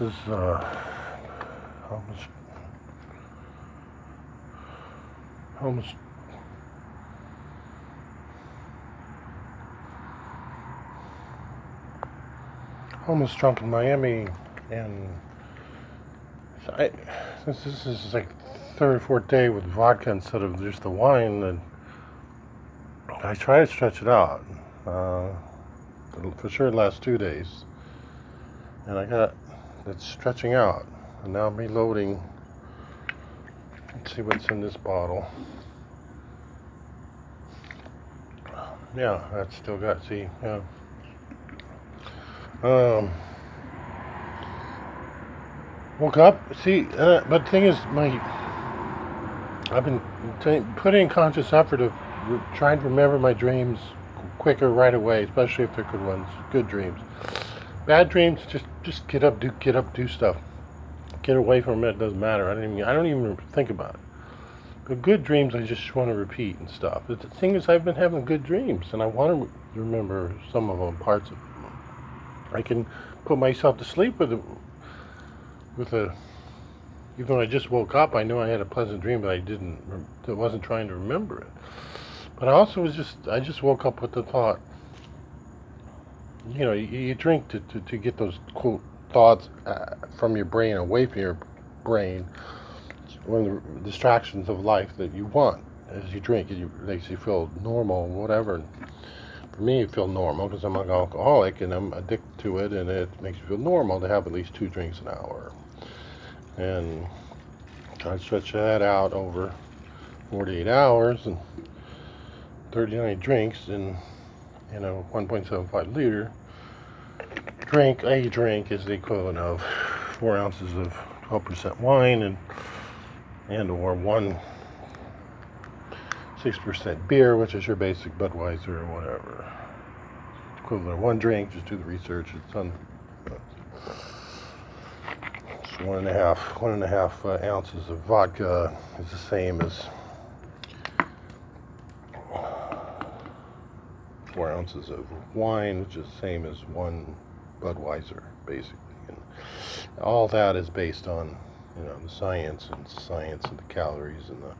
is uh, almost almost almost drunk in Miami, and I, since this is like third or fourth day with vodka instead of just the wine, and I try to stretch it out. Uh, for sure, the last two days, and I got it's stretching out, and now I'm reloading. Let's see what's in this bottle. Yeah, that's still got. See, yeah. Um, woke up. See, uh, but the thing is, my I've been t- putting conscious effort of re- trying to remember my dreams quicker right away, especially if they're good ones, good dreams. Bad dreams, just just get up, do get up, do stuff. Get away from it. Doesn't matter. I don't even I don't even think about it. But good dreams, I just want to repeat and stuff. But the thing is, I've been having good dreams, and I want to remember some of them, parts of them. I can put myself to sleep with a, with a, even though I just woke up, I knew I had a pleasant dream, but I didn't, I wasn't trying to remember it. But I also was just, I just woke up with the thought, you know, you, you drink to, to, to get those quote thoughts uh, from your brain away from your brain. One of the distractions of life that you want as you drink, it makes you feel normal, whatever for me you feel normal because I'm an alcoholic and I'm addicted to it, and it makes me feel normal to have at least two drinks an hour. And I stretch that out over 48 hours and 39 drinks in you know 1.75 liter drink. A drink is the equivalent of four ounces of 12% wine and and or one 6% beer, which is your basic Budweiser or whatever. Equivalent of one drink, just do the research. It's on. One and a half, one and a half uh, ounces of vodka is the same as four ounces of wine, which is the same as one Budweiser, basically. And all that is based on, you know, the science and science and the calories and the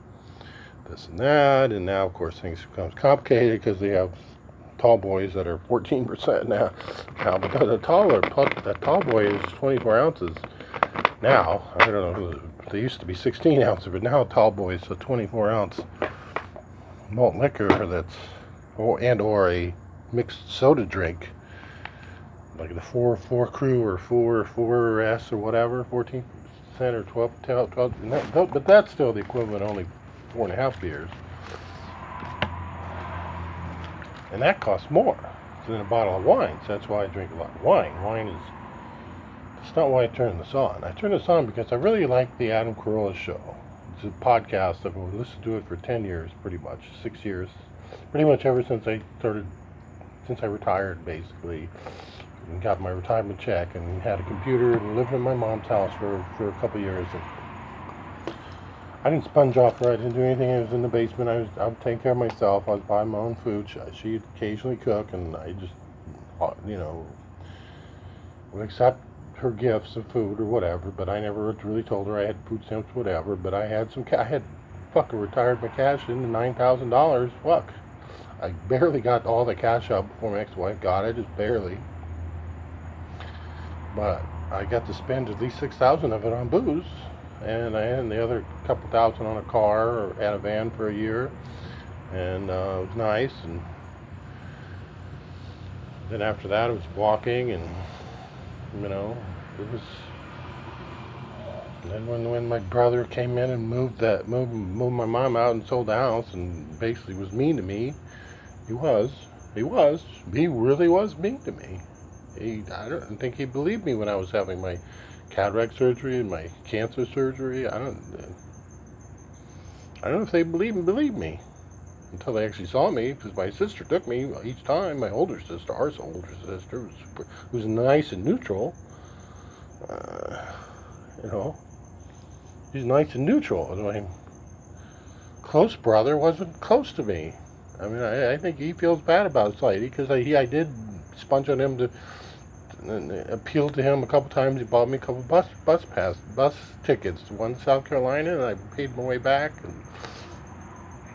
this and that. And now, of course, things become complicated because they have tall boys that are 14% now. Now, the, the taller, that tall boy is 24 ounces now. I don't know. They used to be 16 ounces, but now tall boy is a 24 ounce malt liquor that's or and or a mixed soda drink like the four four crew or four four S or whatever, 14 percent or 12, 12, 12 that, but that's still the equivalent only four and a half beers. And that costs more than a bottle of wine. So that's why I drink a lot of wine. Wine is it's not why I turn this on. I turn this on because I really like the Adam Carolla show. It's a podcast. I've listened to it for ten years, pretty much, six years, pretty much ever since I started, since I retired, basically, and got my retirement check and had a computer and lived in my mom's house for for a couple years. And, I didn't sponge off her. I didn't do anything. I was in the basement. I was I would take care of myself. I was buying my own food. She, she'd occasionally cook, and I just, you know, would accept her gifts of food or whatever. But I never really told her I had food stamps, whatever. But I had some. I had fucking retired my cash into nine thousand dollars. Fuck, I barely got all the cash out before my ex-wife got it. Just barely. But I got to spend at least six thousand of it on booze and I had the other couple thousand on a car or had a van for a year, and uh, it was nice. And then after that, it was walking, and you know, it was. And then when when my brother came in and moved that moved moved my mom out and sold the house and basically was mean to me, he was he was he really was mean to me. He I don't think he believed me when I was having my cataract surgery and my cancer surgery. I don't. I don't know if they believe and believe me until they actually saw me because my sister took me each time. My older sister, our older sister, was super, was nice and neutral. Uh, you know, she's nice and neutral. My close brother wasn't close to me. I mean, I, I think he feels bad about this lady because I, he, I did sponge on him to it appealed to him a couple times. He bought me a couple bus bus pass bus tickets. To one to South Carolina, and I paid my way back and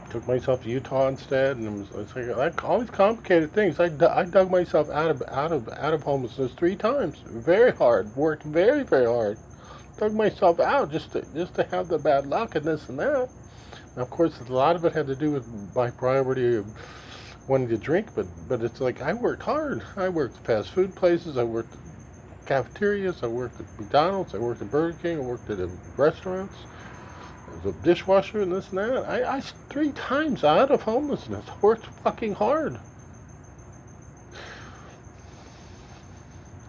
took myself to Utah instead. And it was, it was like all these complicated things. I, I dug myself out of out of out of homelessness three times. Very hard. Worked very very hard. Dug myself out just to just to have the bad luck and this and that. And of course, a lot of it had to do with my priority of wanting to drink, but but it's like I worked hard. I worked fast food places. I worked at cafeterias. I worked at McDonald's. I worked at Burger King. I worked at um, restaurants. I was a dishwasher and this and that. I, I three times out of homelessness. Worked fucking hard.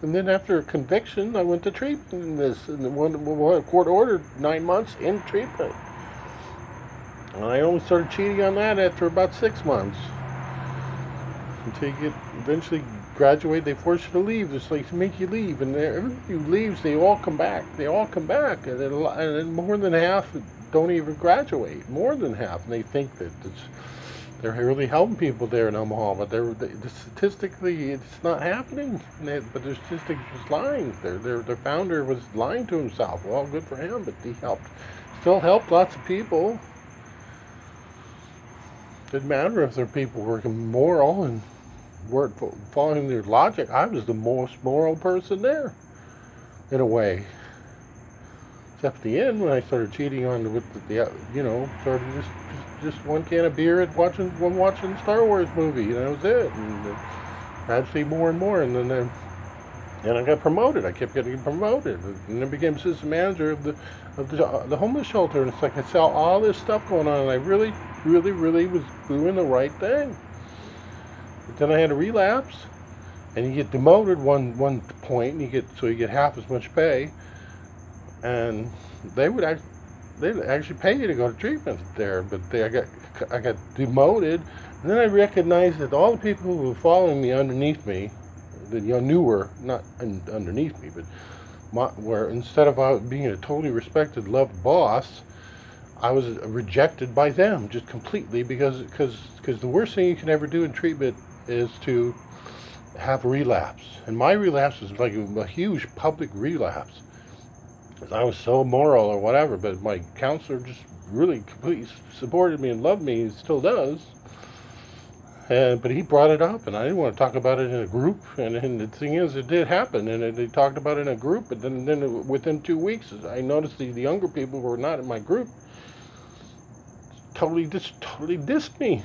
And then after a conviction, I went to treatment this, and the one, one court ordered nine months in treatment. And I only started cheating on that after about six months until you get eventually graduate. They force you to leave. It's like make you leave, and everybody who leaves, they all come back. They all come back, and and more than half don't even graduate. More than half, and they think that it's, they're really helping people there in Omaha, but they're they, statistically it's not happening. They, but the statistics was lying. Their, their their founder was lying to himself. Well, good for him, but he helped, still helped lots of people. Didn't matter if their people were moral and weren't following their logic. I was the most moral person there, in a way. Except at the end when I started cheating on with the, the you know, started just, just one can of beer and watching one watching Star Wars movie, and that was it. And uh, gradually more and more, and then. Uh, and I got promoted. I kept getting promoted, and I became assistant manager of the of the, uh, the homeless shelter. And it's like I saw all this stuff going on, and I really, really, really was doing the right thing. But then I had a relapse, and you get demoted one one point, and you get so you get half as much pay, and they would actually they actually pay you to go to treatment there. But they, I got I got demoted, and then I recognized that all the people who were following me underneath me the you know, newer, not underneath me, but my, where instead of uh, being a totally respected, loved boss, I was rejected by them just completely because because because the worst thing you can ever do in treatment is to have relapse, and my relapse was like a, a huge public relapse. I was so moral or whatever, but my counselor just really completely supported me and loved me, and still does and, but he brought it up, and I didn't want to talk about it in a group. And, and the thing is, it did happen, and it, they talked about it in a group. But then, then it, within two weeks, I noticed the, the younger people who were not in my group totally just totally dissed me.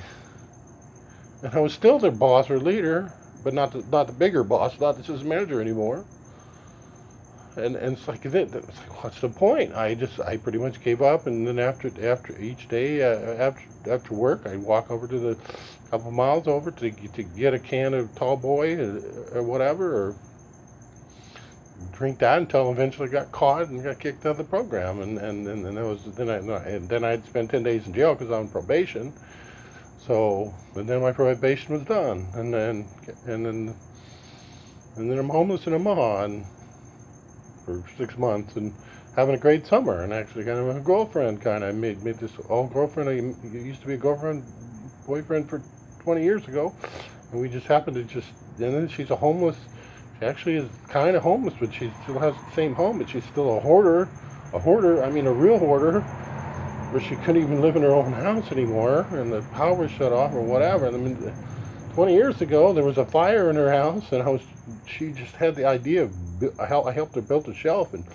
And I was still their boss or leader, but not the, not the bigger boss, not the system manager anymore. And and it's like, it's like, what's the point? I just I pretty much gave up, and then after after each day uh, after after work, I'd walk over to the couple miles over to to get a can of tall boy or, or whatever, or drink that until eventually got caught and got kicked out of the program, and and and, and that was then I and then I'd spend ten days in jail because I'm on probation. So, but then my probation was done, and then and then and then I'm homeless in Omaha and for six months and having a great summer and actually kind of a girlfriend kind of made made this old girlfriend I used to be a girlfriend boyfriend for 20 years ago, and we just happened to just. And then she's a homeless. She actually is kind of homeless, but she still has the same home, but she's still a hoarder. A hoarder, I mean, a real hoarder, where she couldn't even live in her own house anymore, and the power shut off or whatever. I mean, 20 years ago, there was a fire in her house, and I was. She just had the idea of. I helped her build a shelf, and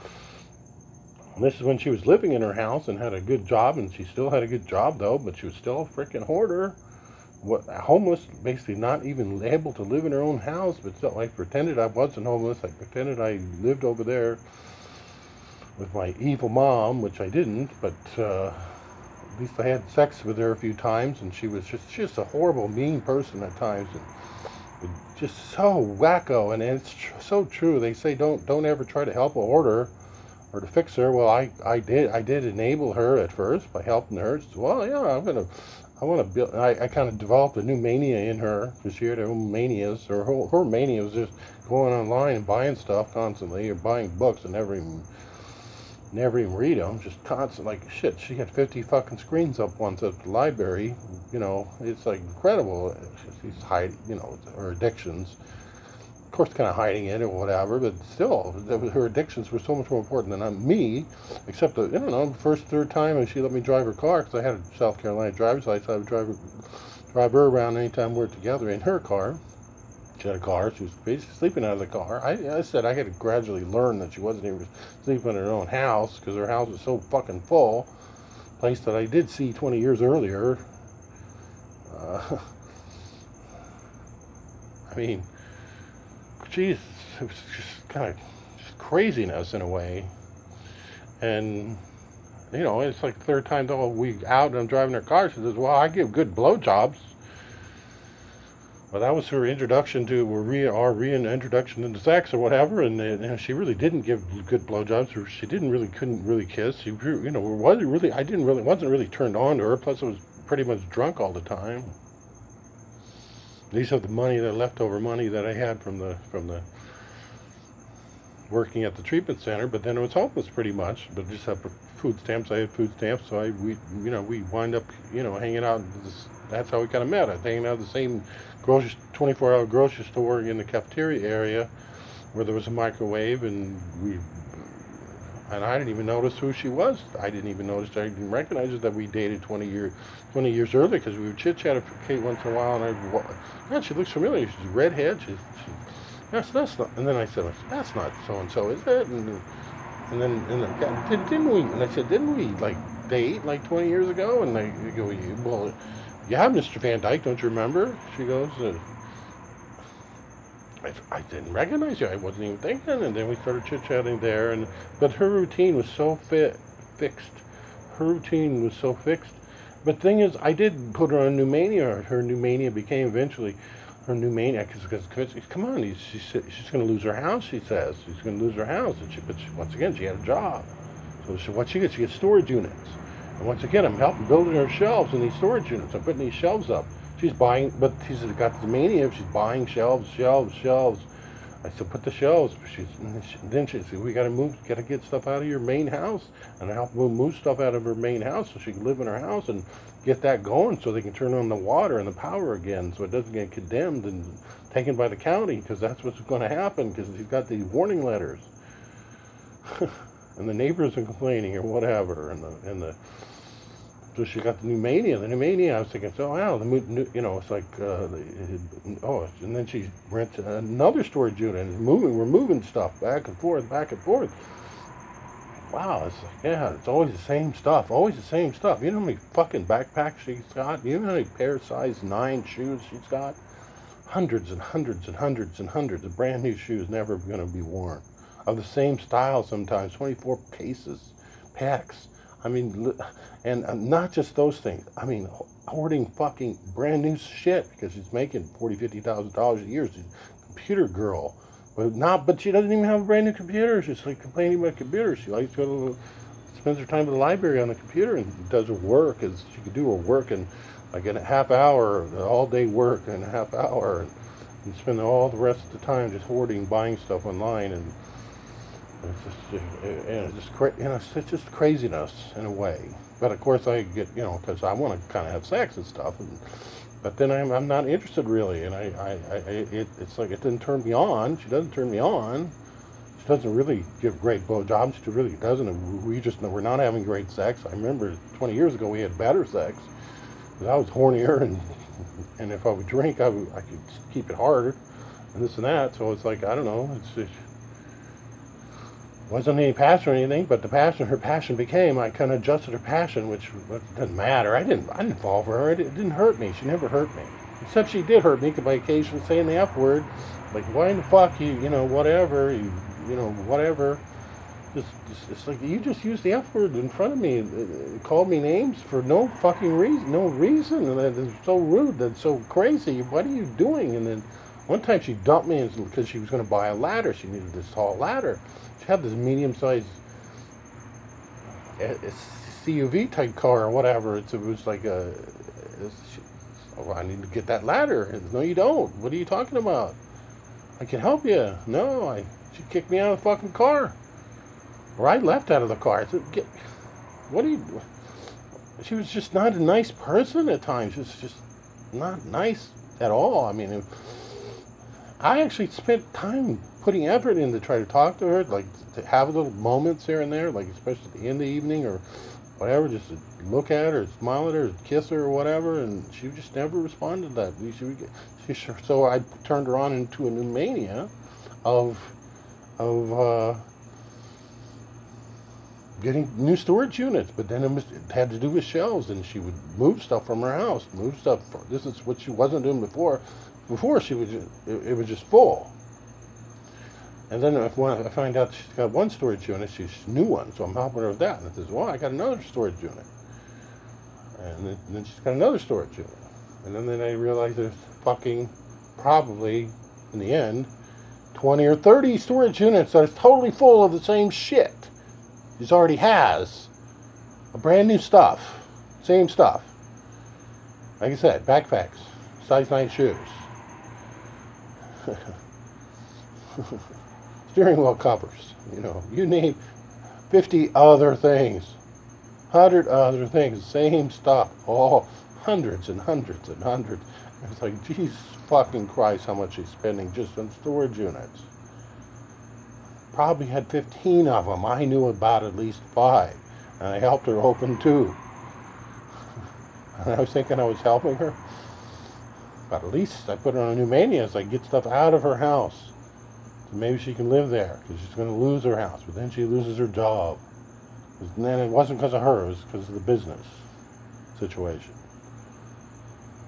this is when she was living in her house and had a good job, and she still had a good job though, but she was still a freaking hoarder what homeless, basically not even able to live in her own house, but still, I pretended I wasn't homeless. I pretended I lived over there with my evil mom, which I didn't, but uh, at least I had sex with her a few times, and she was just just a horrible, mean person at times, and just so wacko. And it's tr- so true. They say don't don't ever try to help a hoarder or to fix her. Well, I, I did I did enable her at first by helping her. So, well, yeah, I'm gonna I want to build. I, I kind of developed a new mania in her because she had her own manias, her, her mania was just going online and buying stuff constantly, or buying books and never even never even read them, just constant like shit. She had 50 fucking screens up once at the library. You know, it's like incredible. She's hiding, you know, her addictions. of course, kind of hiding it or whatever, but still, her addictions were so much more important than uh, me. Except that, I don't know, the first, third time, and she let me drive her car because I had a South Carolina driver's license. I would drive her, drive her around anytime we were together in her car. She had a car. She was basically sleeping out of the car. I, I said I had to gradually learn that she wasn't even sleeping in her own house because her house was so fucking full. Place that I did see 20 years earlier. Uh, I mean, geez, it was just kind of just craziness in a way. And you know, it's like the third time the week out and I'm driving her car. She says, "Well, I give good blowjobs." Well, that was her introduction to re, our reintroduction into sex or whatever, and, she really didn't give good blowjobs. Or she didn't really couldn't really kiss. She, you know, wasn't really. I didn't really wasn't really turned on to her. Plus, I was pretty much drunk all the time. These are the money, the leftover money that I had from the from the working at the treatment center. But then it was homeless pretty much. But just have food stamps. I had food stamps, so I we you know we wind up you know hanging out. in This, that's how we kind of met. I think out at the same grocery 24-hour grocery store in the cafeteria area where there was a microwave, and we and I didn't even notice who she was. I didn't even notice. I didn't recognize her that we dated 20 years 20 years earlier because we would chit chat for Kate once in a while, and I, yeah, she looks familiar. She's redhead. She's, she, that's that's not. And then I said, that's not so and so, is it? And and then and then, did, didn't we? And I said, didn't we like date like 20 years ago? And they go, well, yeah, Mr. Van Dyke, don't you remember? She goes, uh, I, I didn't recognize you. I wasn't even thinking. And then we started chit chatting there. And but her routine was so fixed. Her routine was so fixed. But thing is, I did put her on Numania. Her Numania became eventually her Numania because come on, she's she's going to lose her house. She says she's going to lose her house. And she, but she, once again, she had a job. So she, what she gets, she gets storage units. And once again, I'm helping building her shelves in these storage units. I'm putting these shelves up. She's buying, but she's got the mania. She's buying shelves, shelves, shelves. I said, put the shelves. She's, then she said, we got to move, got to get stuff out of your main house, and I help move, move stuff out of her main house so she can live in her house and get that going, so they can turn on the water and the power again, so it doesn't get condemned and taken by the county, because that's what's going to happen, because she's got these warning letters, and the neighbors are complaining or whatever, and the and the so she got the new mania. The new mania, I was thinking, so wow, the new, you know, it's like, uh, the, oh, and then she rents another storage unit and moving. We're moving stuff back and forth, back and forth. Wow, it's like, yeah, it's always the same stuff, always the same stuff. You know how many fucking backpacks she's got? You know how many pair size nine shoes she's got? Hundreds and hundreds and hundreds and hundreds of brand new shoes never going to be worn. Of the same style sometimes, 24 paces, packs. I mean, and uh, not just those things. I mean, hoarding fucking brand new shit because she's making forty, fifty thousand dollars a year. She's a computer girl, but not. But she doesn't even have a brand new computer. She's like complaining about computers. She likes to go to, spends her time at the library on the computer and does her work as she could do her work in like in a half hour, all day work in a half hour, and, and spend all the rest of the time just hoarding, buying stuff online and it's just, it's just, cra- you know, it's just craziness in a way. But of course, I get, you know, because I want to kind of have sex and stuff. And, but then I'm, I'm not interested really, and I, I, I it, it's like it didn't turn me on. She doesn't turn me on. She doesn't really give great blowjobs. She really doesn't. We just we're not having great sex. I remember 20 years ago we had better sex. I was hornier, and and if I would drink, I would I could keep it hard, and this and that. So it's like I don't know. It's, it's wasn't any passion or anything, but the passion, her passion became, I kind of adjusted her passion, which doesn't matter. I didn't, I didn't fall for her. It, didn't hurt me. She never hurt me. Except she did hurt me by occasion saying the F word. Like, why in the fuck you, you know, whatever, you, you know, whatever. Just, just, it's like, you just used the F word in front of me, and called me names for no fucking reason, no reason. And it's so rude, that's so crazy. What are you doing? And then one time she dumped me because she was going to buy a ladder. She needed this tall ladder She had this medium-sized eh, CUV type car or whatever. It was like a. Oh, I need to get that ladder. No, you don't. What are you talking about? I can help you. No, I. She kicked me out of the fucking car. Or I left out of the car. I said, get, what are you? She was just not a nice person at times. She was just not nice at all. I mean, I actually spent time putting effort in to try to talk to her, like to have little moments here and there, like especially at the end of the evening or whatever, just to look at her, smile at her, kiss her or whatever, and she just never responded to that. She, she, so I turned her on into a new mania of of uh, getting new storage units, but then it, was, it, had to do with shelves, and she would move stuff from her house, move stuff. This is what she wasn't doing before. Before she was, just, it, it, was just full. And then if one, I find out she's got one storage unit, she's new one, so I'm helping her with that. And I says, well, I got another storage unit, and then, and then she's got another storage unit, and then, then I realize there's fucking probably in the end 20 or 30 storage units that are totally full of the same shit. He already has a brand new stuff, same stuff. Like I said, backpacks, size 9 shoes, steering wheel covers, you know, you name 50 other things, 100 other things, same stuff, all hundreds and hundreds and hundreds. It's like, Jesus fucking Christ, how much he's spending just on storage units probably had 15 of them. I knew about at least five. And I helped her open two. And I was thinking I was helping her. But at least I put her on a new mania so I get stuff out of her house. So maybe she can live there because she's going to lose her house. But then she loses her job. And then it wasn't because of her, it was because of the business situation.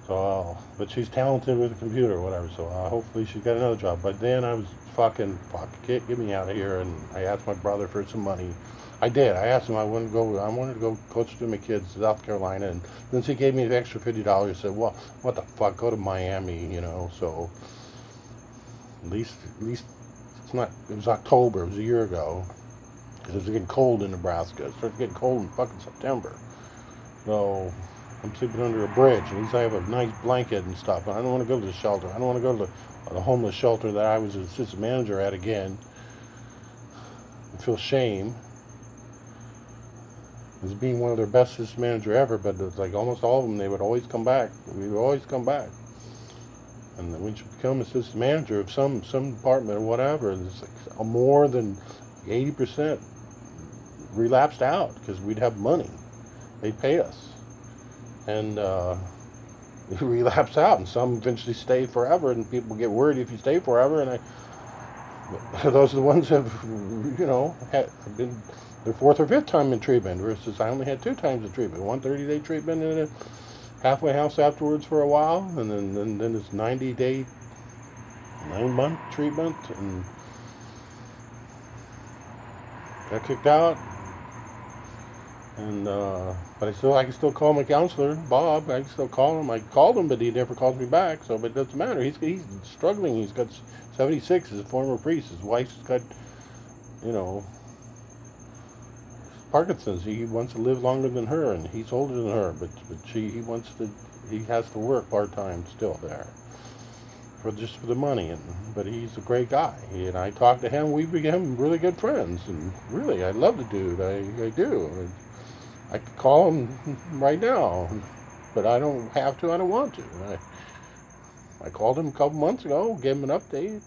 So, but she's talented with a computer or whatever, so uh, hopefully she's got another job. But then I was fucking fuck, get get me out of here. And I asked my brother for some money. I did. I asked him. I wanted to go. I wanted to go coach to my kids to South Carolina, and then he gave me the extra fifty dollars. And said, "Well, what the fuck? Go to Miami, you know." So at least, at least it's not. It was October. It was a year ago. Because it was getting cold in Nebraska. It started getting cold in fucking September. So I'm sleeping under a bridge. At least I have a nice blanket and stuff. But I don't want to go to the shelter. I don't want to go to the the homeless shelter that I was assistant manager at again. I feel shame as being one of their best assistant manager ever, but it's like almost all of them, they would always come back. We would always come back. And when you become assistant manager of some some department or whatever, it's like more than 80% relapsed out because we'd have money. They'd pay us. And uh, relapse out, and some eventually stay forever, and people get worried if you stay forever. And I, those are the ones that you know, have been their fourth or fifth time in treatment, versus I only had two times of treatment: one 30-day treatment and a halfway house afterwards for a while, and then and then this 90-day, nine-month treatment, and got kicked out, and uh, but I still I can still call my counselor, Bob. I can still call him. I called him, but he never calls me back. So, but it doesn't matter. He's he's struggling. He's got 76. He's a former priest. His wife's got, you know, Parkinson's. He wants to live longer than her, and he's older than her. But but she he wants to he has to work part time still there for just for the money. And but he's a great guy. He, and I talked to him. We became really good friends. And really, I love the dude. I I do. I could call him right now, but I don't have to. I don't want to. I, I called him a couple months ago, gave him an update.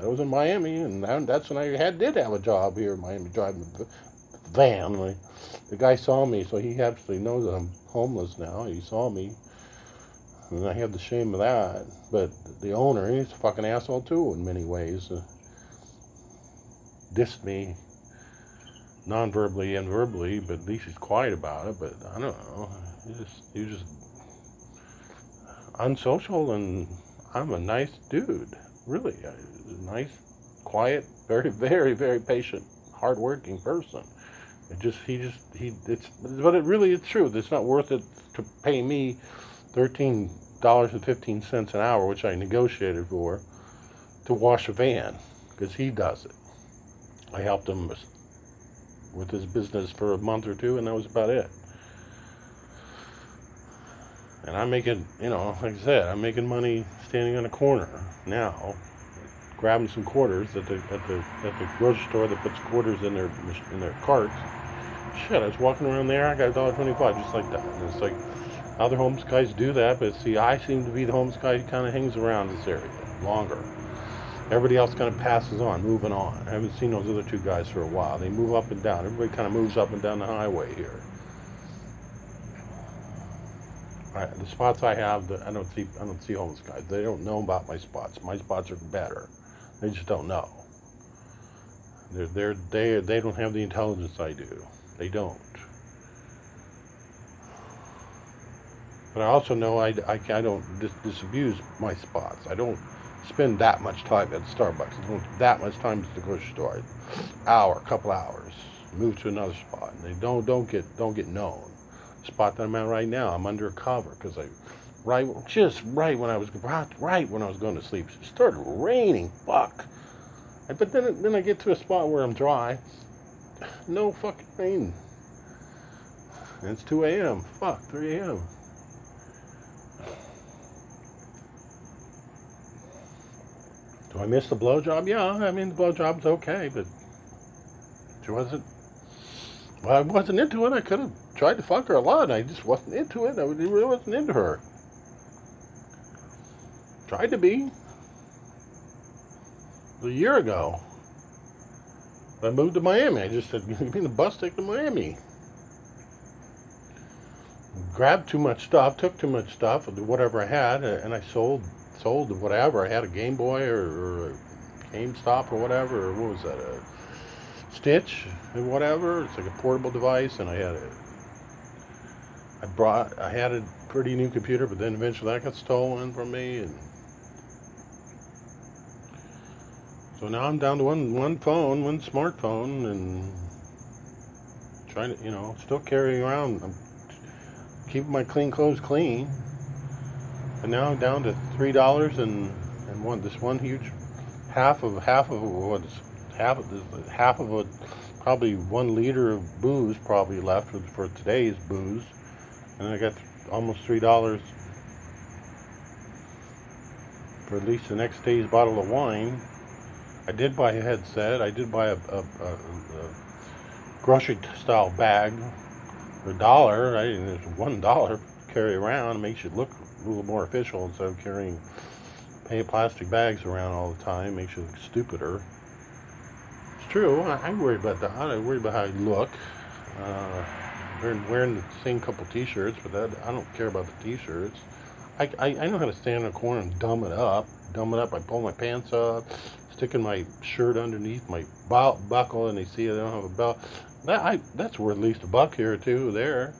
I was in Miami, and that's when I had did have a job here in Miami, driving van. I, the guy saw me, so he absolutely knows that I'm homeless now. He saw me, and I have the shame of that. But the owner, he's a fucking asshole too in many ways. Uh, dissed me non-verbally and verbally, but at least he's quiet about it. But I don't know. He's just he's just unsocial, and I'm a nice dude, really, nice, quiet, very, very, very patient, hardworking person. It just he just he it's but it really it's true. It's not worth it to pay me thirteen dollars and fifteen cents an hour, which I negotiated for, to wash a van because he does it. I helped him with his business for a month or two, and that was about it. And I'm making, you know, like I said, I'm making money standing on a corner now, grabbing some quarters at the at the at the grocery store that puts quarters in their in their carts. Shit, I was walking around there, I got a dollar twenty-five just like that. And it's like other homeless guys do that, but see, I seem to be the homeless guy who kind of hangs around this area longer. Everybody else kind of passes on, moving on. I haven't seen those other two guys for a while. They move up and down. Everybody kind of moves up and down the highway here. The spots I have, the, I don't see. I don't see homeless guys. They don't know about my spots. My spots are better. They just don't know. They're, they're, they they don't have the intelligence I do. They don't. But I also know I, I, I don't dis- disabuse my spots. I don't spend that much time at Starbucks. I don't that much time at the grocery store. Hour, couple hours. Move to another spot. And they don't don't get don't get known. The spot that I'm at right now, I'm under cover because I right just right when I was right, when I was going to sleep, it started raining. Fuck. But then then I get to a spot where I'm dry. No fucking rain. It's 2 a.m. Fuck, 3 a.m. Do I miss the blowjob? Yeah, I mean the blowjob's okay, but she wasn't. Well, I wasn't into it. I could have tried to fuck her a lot. I just wasn't into it. I really wasn't into her. Tried to be. A year ago. I moved to Miami. I just said, give me the bus ticket to Miami. Grabbed too much stuff, took too much stuff, whatever I had, and I sold sold whatever. I had a Game Boy or, or GameStop or whatever, or what was that? A Stitch whatever. It's like a portable device, and I had a. I brought. I had a pretty new computer, but then eventually that got stolen from me, and so now I'm down to one one phone, one smartphone, and trying to, you know, still carrying around. I'm keeping my clean clothes clean. And now I'm down to three dollars and and one this one huge half of half of what's half of this half of a probably one liter of booze probably left for, for today's booze, and I got almost three dollars for at least the next day's bottle of wine. I did buy a headset. I did buy a, a, a, a grocery style bag for a dollar. I mean, it's one dollar carry around. It makes you look a little more official instead of carrying plastic bags around all the time. Makes you look stupider. It's true. I, I worry about that. I worry about how I look. Uh, wearing, wearing the same couple T-shirts, but that I don't care about the T-shirts. I, I, I know how to stand in a corner and dumb it up. Dumb it up. I pull my pants up, sticking my shirt underneath my belt buckle, and they see I don't have a belt. That I that's worth at least a buck here or two there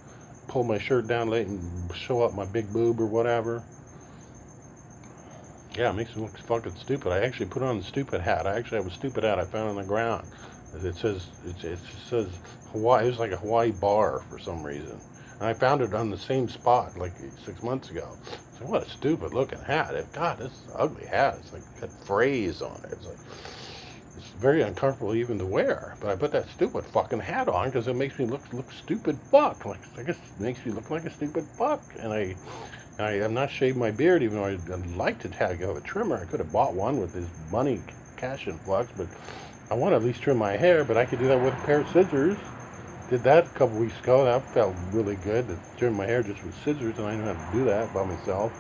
pull my shirt down late and show up my big boob or whatever. Yeah, it makes me look fucking stupid. I actually put on the stupid hat. I actually have a stupid hat I found on the ground. It says it, it says Hawaii. It was like a Hawaii bar for some reason, I found it on the same spot like six months ago. So what a stupid looking hat! God, this ugly hat. It's like got frays on it. It's like it's very uncomfortable even to wear. But I put that stupid fucking hat on because it makes me look look stupid fuck. Like I guess it makes me look like a stupid fuck. And I, I have not shaved my beard even though I'd, I'd like to have a trimmer. I could have bought one with this money cash influx, but I want to at least trim my hair. But I could do that with a pair of scissors. Did that a couple weeks ago. That felt really good to trim my hair just with scissors, and I know how to do that by myself.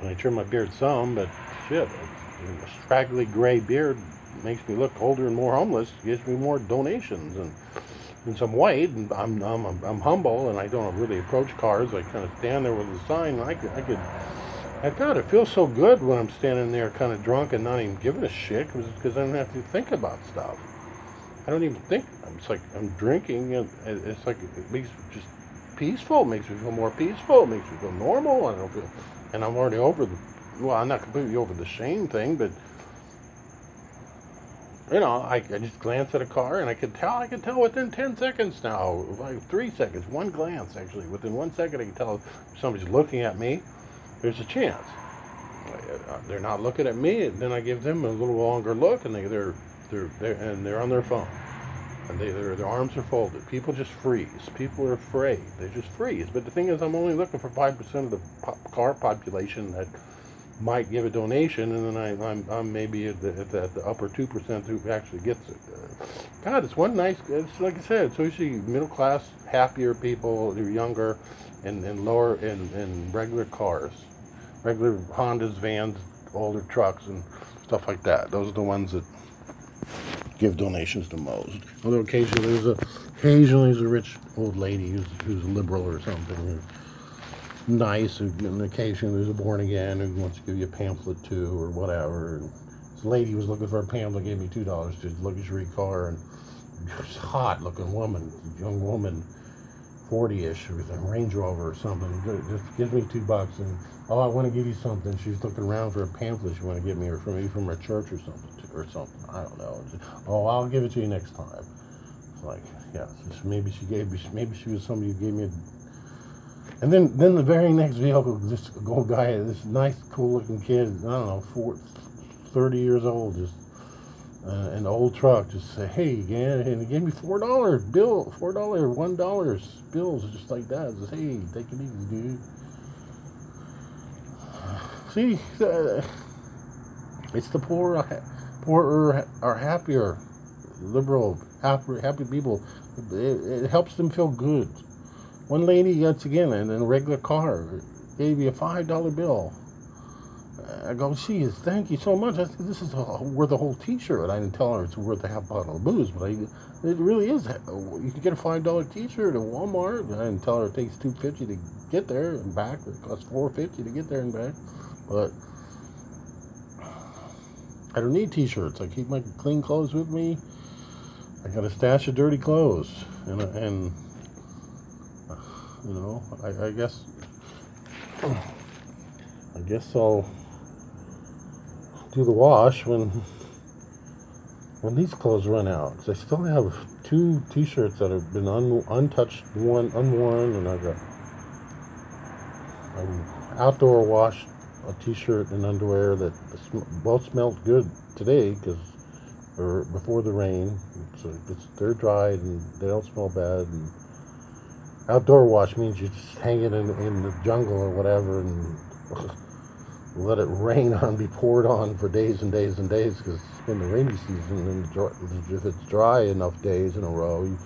And I trim my beard some, but shit, a straggly gray beard makes me look older and more homeless. Gives me more donations, and since I'm white and I'm I'm, I'm humble and I don't really approach cars, I kind of stand there with a sign. I could I could. I God, it feels so good when I'm standing there kind of drunk and not even giving a shit because I don't have to think about stuff. I don't even think. It's like I'm drinking and it's like it makes me just peaceful. It makes me feel more peaceful. It makes me feel normal. I don't feel, and I'm already over the well, I'm not completely over the shame thing, but you know, I, I just glance at a car and I could tell, I could tell within 10 seconds now, like three seconds, one glance actually, within one second I can tell if somebody's looking at me, there's a chance. Uh, they're not looking at me, And then I give them a little longer look and they, they're, they're, they're, and they're on their phone. And they, their, arms are folded. People just freeze. People are afraid. They just freeze. But the thing is, I'm only looking for 5% of the pop car population that might give a donation, and then I, I'm, I'm maybe at the, at the, upper two percent who actually gets it. God, it's one nice. It's like I said, it's usually middle class, happier people they're younger, and, and lower in, in regular cars, regular Hondas, vans, older trucks and stuff like that. Those are the ones that give donations the most. Although occasionally there's a occasionally there's a rich old lady who's who's liberal or something. Who's nice, and occasionally there's a born again who wants to give you a pamphlet too or whatever. And this lady was looking for a pamphlet, gave me two dollars to luxury car and hot looking woman, young woman, forty ish with a Range Rover or something. Just gives me two bucks and oh I want to give you something. She's looking around for a pamphlet she want to give me or from maybe from her church or something or something. I don't know. Oh, I'll give it to you next time. It's like, yeah, just maybe she gave me, maybe she was somebody who gave me a. And then, then the very next vehicle, this old guy, this nice, cool-looking kid, I don't know, four, 30 years old, just uh, an old truck, just say, hey, again, and he gave me four dollar bill, four dollar, one dollars bills, just like that. Just hey, take it easy, dude. See, uh, it's the poor poorer are happier, liberal, happy, happy people. It, it, helps them feel good. One lady, once again, in a regular car, gave me a five dollar bill. I go, geez, thank you so much. I said, this is worth a whole T-shirt. I didn't tell her it's worth a half bottle of booze, but I, it really is. You can get a five dollar T-shirt at Walmart. I didn't tell her it takes two fifty to get there and back. It costs four fifty to get there and back, but I don't need t-shirts. I keep my clean clothes with me. I got a stash of dirty clothes, and and you know, I, I guess I guess I'll do the wash when when these clothes run out. Cause I still have two T-shirts that have been un, untouched, one unworn, and I got I outdoor washed a t-shirt and underwear that both smelled good today because or before the rain. So it's they're dried and they don't smell bad. And outdoor wash means you just hang it in, in the jungle or whatever and let it rain on be poured on for days and days and days because it's been the rainy season and if it's dry enough days in a row you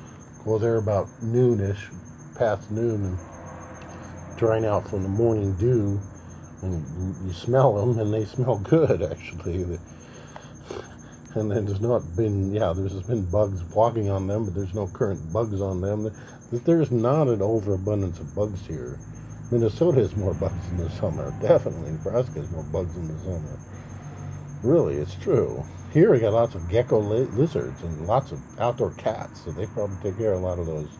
go there about noonish past noon and drying out from the morning dew and you smell them and they smell good actually. And then there's not been yeah there's been bugs walking on them but there's no current bugs on them. There's not an overabundance of bugs here. Minnesota has more bugs in the summer. Definitely. Nebraska has more bugs in the summer. Really it's true. Here we got lots of gecko li- lizards and lots of outdoor cats so they probably take care of a lot of those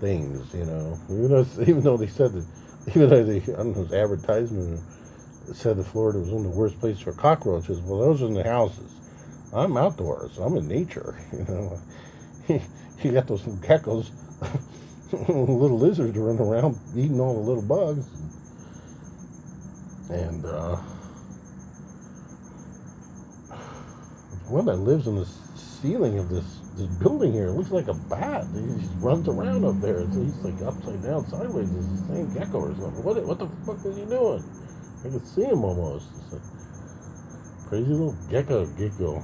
things you know. Even though they said that even though the I don't know, advertisement said that Florida was one of the worst places for cockroaches. Well, those are in the houses. I'm outdoors. I'm in nature. You know, you got those geckos, little lizards running around eating all the little bugs, and uh, that lives in the ceiling of this this building here. It looks like a bat. He just runs around up there. So he's like upside down, sideways. It's the same gecko or something. What, what the fuck is he doing? I can see him almost. It's like crazy little gecko, gecko.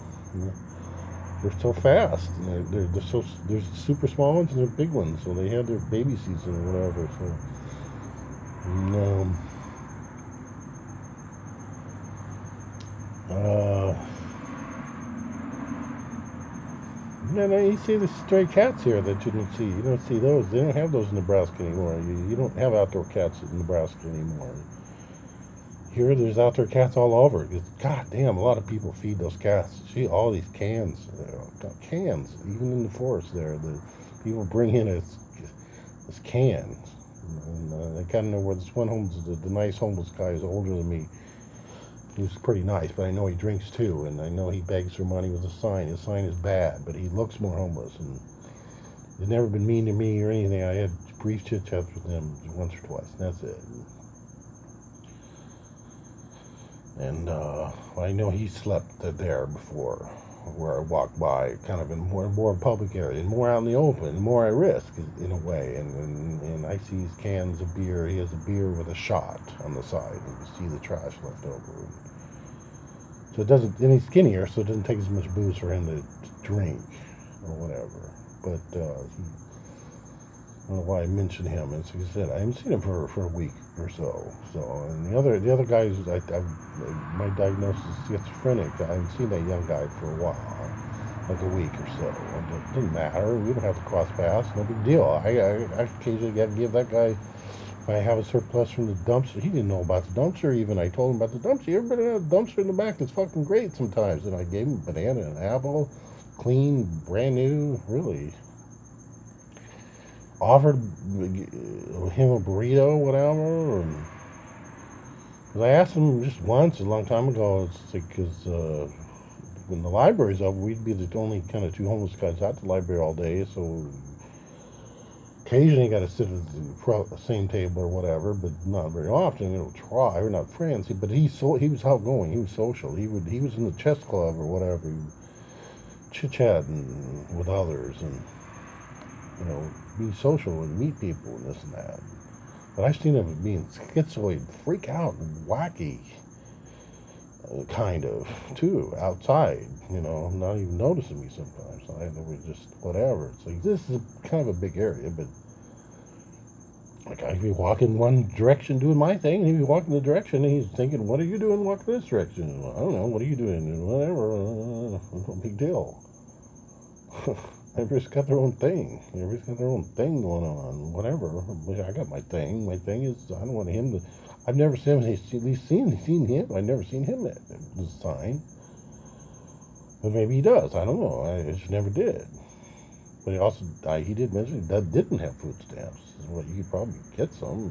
They're so fast. They're, they're, they're so there's super small ones and they're big ones. So they have their baby season or whatever. So. And, um, uh, No, you see the stray cats here that you don't see. You don't see those. They don't have those in Nebraska anymore. You, you don't have outdoor cats in Nebraska anymore. Here, there's outdoor cats all over. God damn, a lot of people feed those cats. See all these cans, uh, cans, even in the forest there. The people bring in a, this can. And, uh, I kind of know where this one homeless, the, the nice homeless guy is older than me He's pretty nice, but I know he drinks too, and I know he begs for money with a sign. His sign is bad, but he looks more homeless, and he's never been mean to me or anything. I had brief chit chats with him once or twice, and that's it. And uh, I know he slept there before, where I walk by, kind of in more more public area, and more out in the open, more at risk in a way. And, and and I see his cans of beer. He has a beer with a shot on the side, and you see the trash left over. So it doesn't, and he's skinnier, so it doesn't take as much booze for him to drink or whatever. But uh, he, I don't know why I mentioned him. As I said, I haven't seen him for, for a week or so. So, and the other the other guys, I, I, my diagnosis is schizophrenic. I haven't seen that young guy for a while, like a week or so. And It doesn't matter. We don't have to cross paths. No big deal. I, I, I occasionally got to give that guy. If I have a surplus from the dumpster, he didn't know about the dumpster even. I told him about the dumpster. Everybody has a dumpster in the back. It's fucking great sometimes. And I gave him a banana and an apple, clean, brand new, really offered him a burrito, whatever. And cause I asked him just once a long time ago. It's because uh, when the library's up, we'd be the only kind of two homeless guys at the library all day. So occasionally, got to sit at the same table or whatever, but not very often. You know, try. We're not friends, but he so he was outgoing. He was social. He would he was in the chess club or whatever, chit chatting with others and you know, be social and meet people and this and that. But I've seen him being schizoid, freak out, wacky, kind of, too, outside, you know, not even noticing me sometimes. I know we just, whatever. It's like, this is kind of a big area, but like I could be walking one direction doing my thing, and he'd be walking the direction, and he's thinking, what are you doing walking this direction? I don't know, what are you doing? Whatever, no big deal. Everybody's got their own thing. Everybody's got their own thing going on. Whatever. I got my thing. My thing is I don't want him to. I've never seen him. At least seen seen him. I've never seen him at the sign. But maybe he does. I don't know. I just never did. But he also I, he did mention that didn't have food stamps. Well, you could probably get some.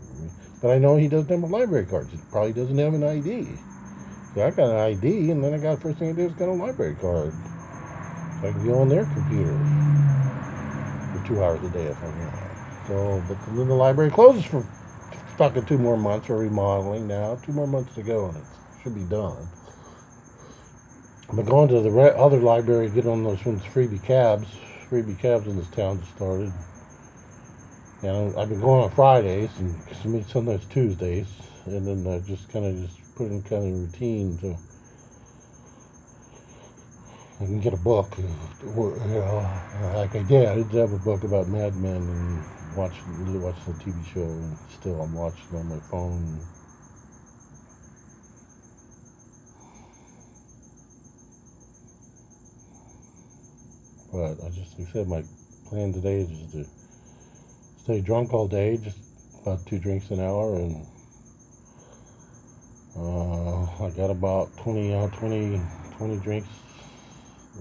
But I know he doesn't have a library card. He probably doesn't have an ID. So I got an ID, and then I got first thing I did was got a library card. I can go on their computer two hours a day if I want. So, but then the library closes for fucking two more months for remodeling now. Two more months to go, and it should be done. But going to the other library, get on those ones freebie cabs. Freebie cabs in this town just started. Know, I've been going on Fridays and sometimes Tuesdays, and then I just kind of just put in kind of routine to I can get a book, know, like I did. I did have a book about Mad Men and watch watch the TV show. And still, I'm watching on my phone. But I just, like I said, my plan today is just to stay drunk all day, just about two drinks an hour, and uh, I got about 20, uh, 20, 20 drinks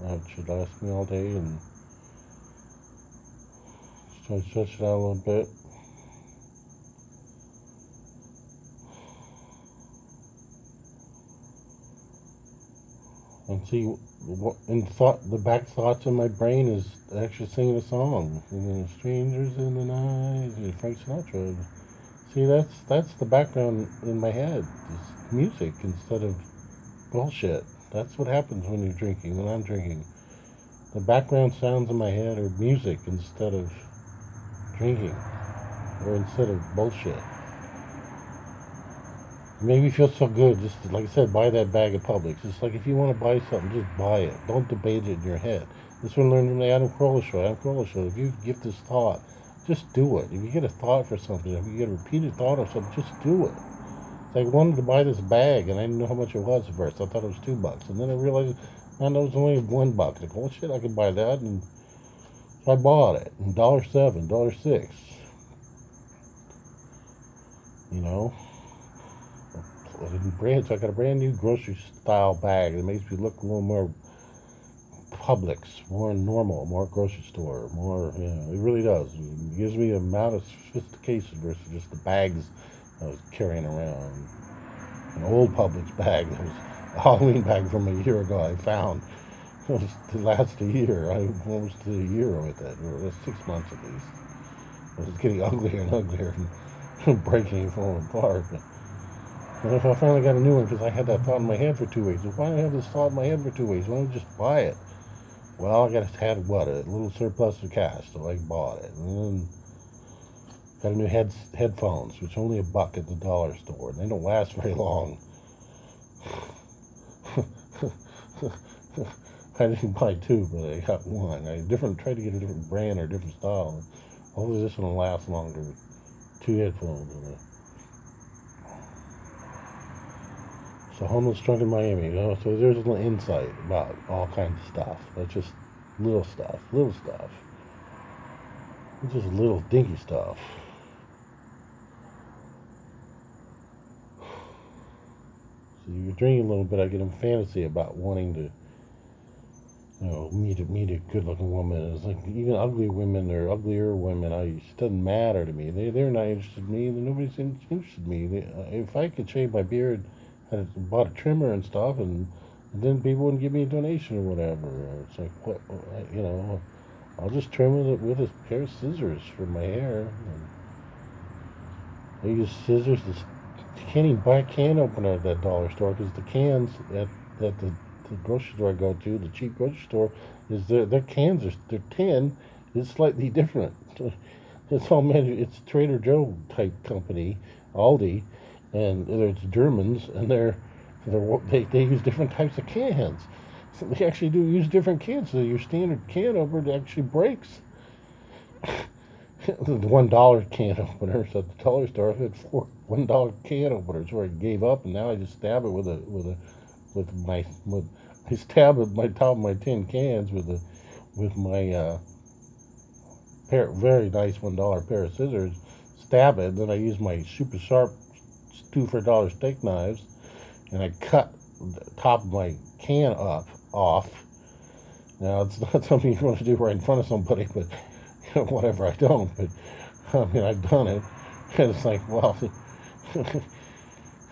that should last me all day and to stretch it out a little bit. And see what in thought the back thoughts in my brain is actually singing a song. You know, strangers in the night, and Frank Sinatra. See that's that's the background in my head. Is music instead of bullshit. That's what happens when you're drinking, when I'm drinking. The background sounds in my head are music instead of drinking, or instead of bullshit. It made me feel so good. Just like I said, buy that bag of Publix. It's like if you want to buy something, just buy it. Don't debate it in your head. This one learned from the Adam Carolla show. Adam Carolla show. If you get this thought, just do it. If you get a thought for something, if you get a repeated thought or something, just do it. I wanted to buy this bag, and I didn't know how much it was at first. I thought it was two bucks, and then I realized, man, it was only one buck. Like, well, shit, I could buy that, and so I bought it. Dollar seven, dollar six. You know, brand. So I got a brand new grocery style bag. It makes me look a little more Publix, more normal, more grocery store, more. You know, it really does. It gives me a amount of sophistication versus just the bags I was carrying around an old Publix bag that was a Halloween bag from a year ago I found. It was to last a year. I almost did a year with it, or six months at least. It was getting uglier and uglier and breaking and falling apart. And if I finally got a new one because I had that thought in my head for two weeks. Why do I have this thought in my head for two weeks? Why don't I just buy it? Well, I got had what a little surplus of cash, so I bought it. And then Got a new head, headphones, which only a buck at the dollar store. They don't last very long. I didn't buy two, but I got one. I different tried to get a different brand or different style. Hopefully this one will last longer. Two headphones in it. So homeless drunk in Miami. You know, so there's a little insight about all kinds of stuff. That's just little stuff, little stuff. It's just little dinky stuff. So you drink a little bit, I get a fantasy about wanting to, you know, meet a meet a good looking woman. It's like even ugly women or uglier women, I it doesn't matter to me. They they're not interested in me. Nobody's in, interested in me. They, uh, if I could shave my beard, had bought a trimmer and stuff, and, then people wouldn't give me a donation or whatever. It's like what you know. I'll just trim with it with a pair of scissors for my hair. I use scissors. To, can't even buy a can opener at that dollar store because the cans at, at the, the grocery store I go to, the cheap grocery store, is their their cans are their tin is slightly different. It's all manu- it's Trader Joe type company, Aldi, and it's Germans, and they're, they're they they use different types of cans. So they actually do use different cans. So your standard can opener actually breaks. the one dollar can opener at the dollar store had four one dollar can openers where I gave up and now I just stab it with a with a with my with I stab at my top of my tin cans with a with my uh, pair very nice one dollar pair of scissors, stab it, then I use my super sharp two for dollar steak knives and I cut the top of my can up off. Now it's not something you want to do right in front of somebody, but you know, whatever. I don't, but I mean I've done it. And it's like, well,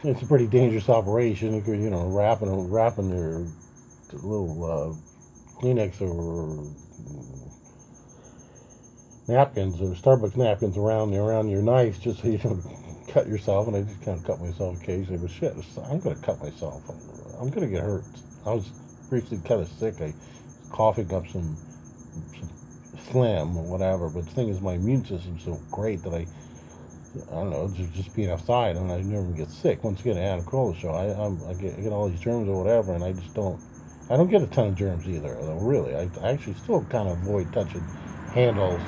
it's a pretty dangerous operation. You know, wrapping wrapping your little uh, Kleenex or napkins or Starbucks napkins around around your knife just so you don't cut yourself. And I just kind of cut myself occasionally. But shit, I'm gonna cut myself. I'm gonna get hurt. I was briefly kind of sick. I coughing up some, some phlegm or whatever. But the thing is, my immune system's so great that I, I don't know, just, just being outside and I never get sick. Once again, Adam Carolla show, I, I'm, I get, I get all these germs or whatever, and I just don't. I don't get a ton of germs either, though. Really, I, I actually still kind of avoid touching handles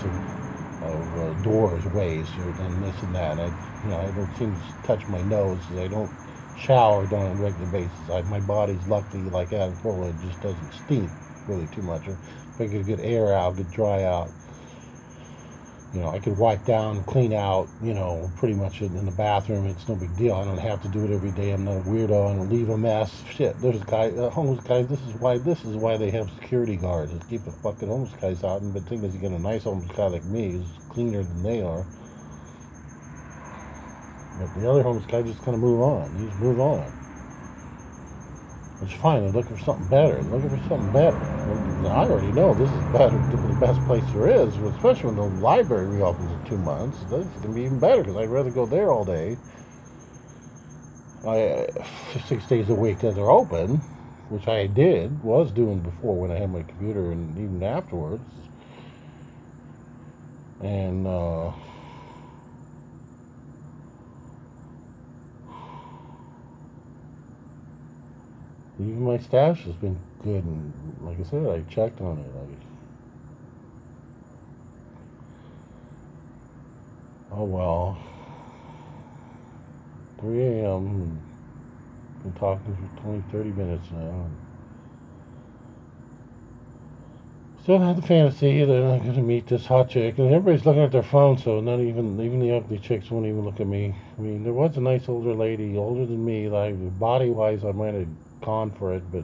of uh, doors, ways, and this and that. I, you know, I don't seem to touch my nose. I don't shower on a regular basis. I, my body's lucky, like Adam Carolla, it just doesn't stink really too much. If I could get air out, get dry out, you know, I could wipe down, clean out, you know, pretty much in, the bathroom. It's no big deal. I don't have to do it every day. I'm not a weirdo. I don't leave a mess. Shit, there's a guy, uh, homeless guys. This is why. This is why they have security guards. Is keep the fucking homeless guys out. And the thing is, you get a nice homeless guy like me who's cleaner than they are. But the other homeless guy just kind of move on. You just move on. It's fine. They're looking for something better. They're looking for something better. I already know this is better, the best place there is, especially when the library reopens in two months. This is going to be even better because I'd rather go there all day. I, six days a week that they're open, which I did, was doing before when I had my computer and even afterwards. And, uh, even my stash has been good and like I said, I checked on it. I, oh well. 3 a.m. Been talking for 20, 30 minutes now. Still have the fantasy that I'm gonna meet this hot chick, and everybody's looking at their phone, so not even even the ugly chicks won't even look at me. I mean, there was a nice older lady, older than me, like body wise, I might have gone for it, but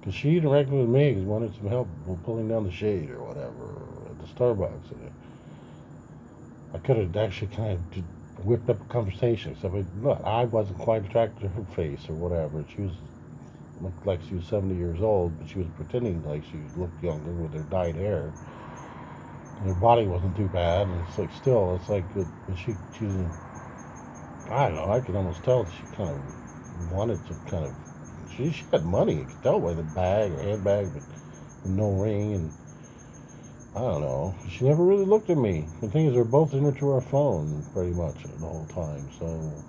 because she interacted with me because wanted some help pulling down the shade or whatever at the Starbucks. And I could have actually kind of whipped up a conversation. So, but look, I wasn't quite attracted to her face or whatever. She was looked like she was 70 years old, but she was pretending like she looked younger with her dyed hair. And her body wasn't too bad, and it's like still, it's like uh, but she she was. I don't know. I could almost tell she kind of wanted to kind of she, she had money. You could tell by the bag or handbag, but no ring. And I don't know. She never really looked at me. The thing is, we're both into our phone pretty much the whole time. So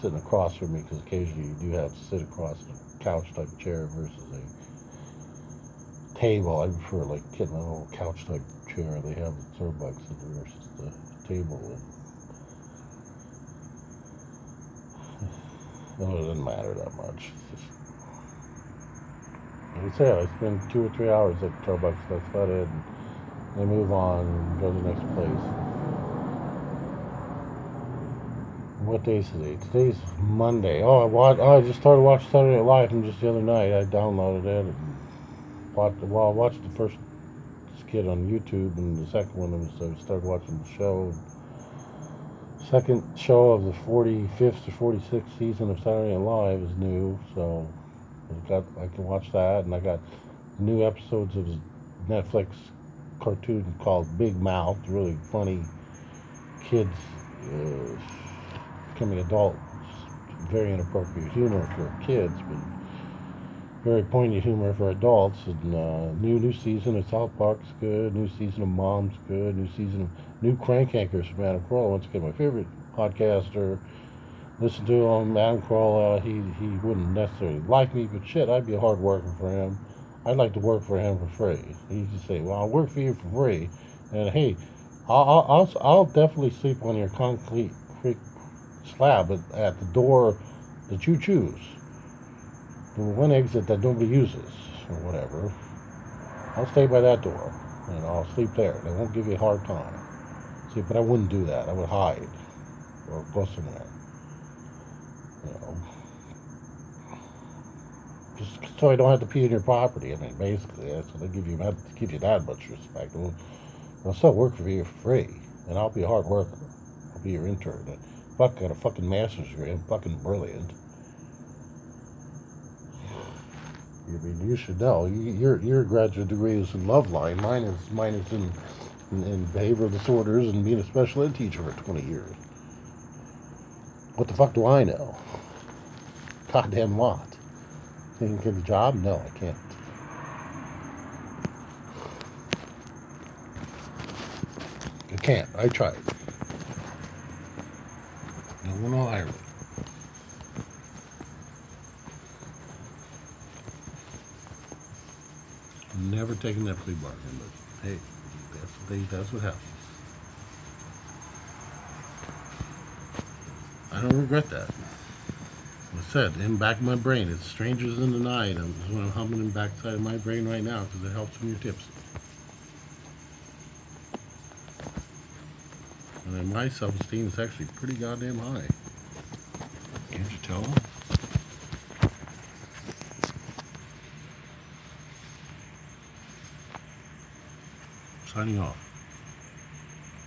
sitting across from me because occasionally you do have to sit across a couch type chair versus a table. I prefer like getting a little couch type chair they have at Starbucks versus the table. No, it doesn't matter that much. Just, like I say, I spend two or three hours at Starbucks. That's about it. And they move on and go to the next place. What day is today? Today's Monday. Oh, I. Oh, I just started watching Saturday Night Live from just the other night. I downloaded it. And watched, well, I watched the first skit on YouTube, and the second one was I started watching the show. Second show of the 45th or 46th season of Saturday Night Live is new, so I got I can watch that, and I got new episodes of Netflix cartoon called Big Mouth, really funny kids uh, becoming adults, very inappropriate humor for kids, but very poignant humor for adults. And uh, new new season of South Park's good. New season of Mom's good. New season of new Crank Yankers from Adam Carolla. Once again, my favorite podcaster. Listen to him, Adam Carolla. Uh, he he wouldn't necessarily like me, but shit, I'd be a hard worker for him. I'd like to work for him for free. He'd to say, "Well, I'll work for you for free," and hey, I'll I'll, I'll, definitely sleep on your concrete slab at, at the door that you choose the one exit that nobody uses or whatever, I'll stay by that door and I'll sleep there. They won't give you a hard time. But I wouldn't do that. I would hide or go somewhere. You know, just so I don't have to pee in your property. I mean, basically, that's what they give you. Give you that much respect. I'll, I'll still work for you for free, and I'll be a hard worker. I'll be your intern. And fuck, got a fucking master's degree. I'm fucking brilliant. I mean, you should know. You, your your graduate degree is in Loveline. Mine is mine is in, in in behavioral disorders and being a special ed teacher for twenty years. What the fuck do I know? Goddamn lot. Think I can get a job? No, I can't. I can't. I tried. No one will hire me. Never taken that plea bargain, but hey, they, that's what happened. I don't regret that. I said, in back of my brain, it's strangers in the night. I'm, I'm humming in backside of my brain right now because it helps when you're tipsy. And then my self-esteem is actually pretty goddamn high. Can't you tell? Signing off.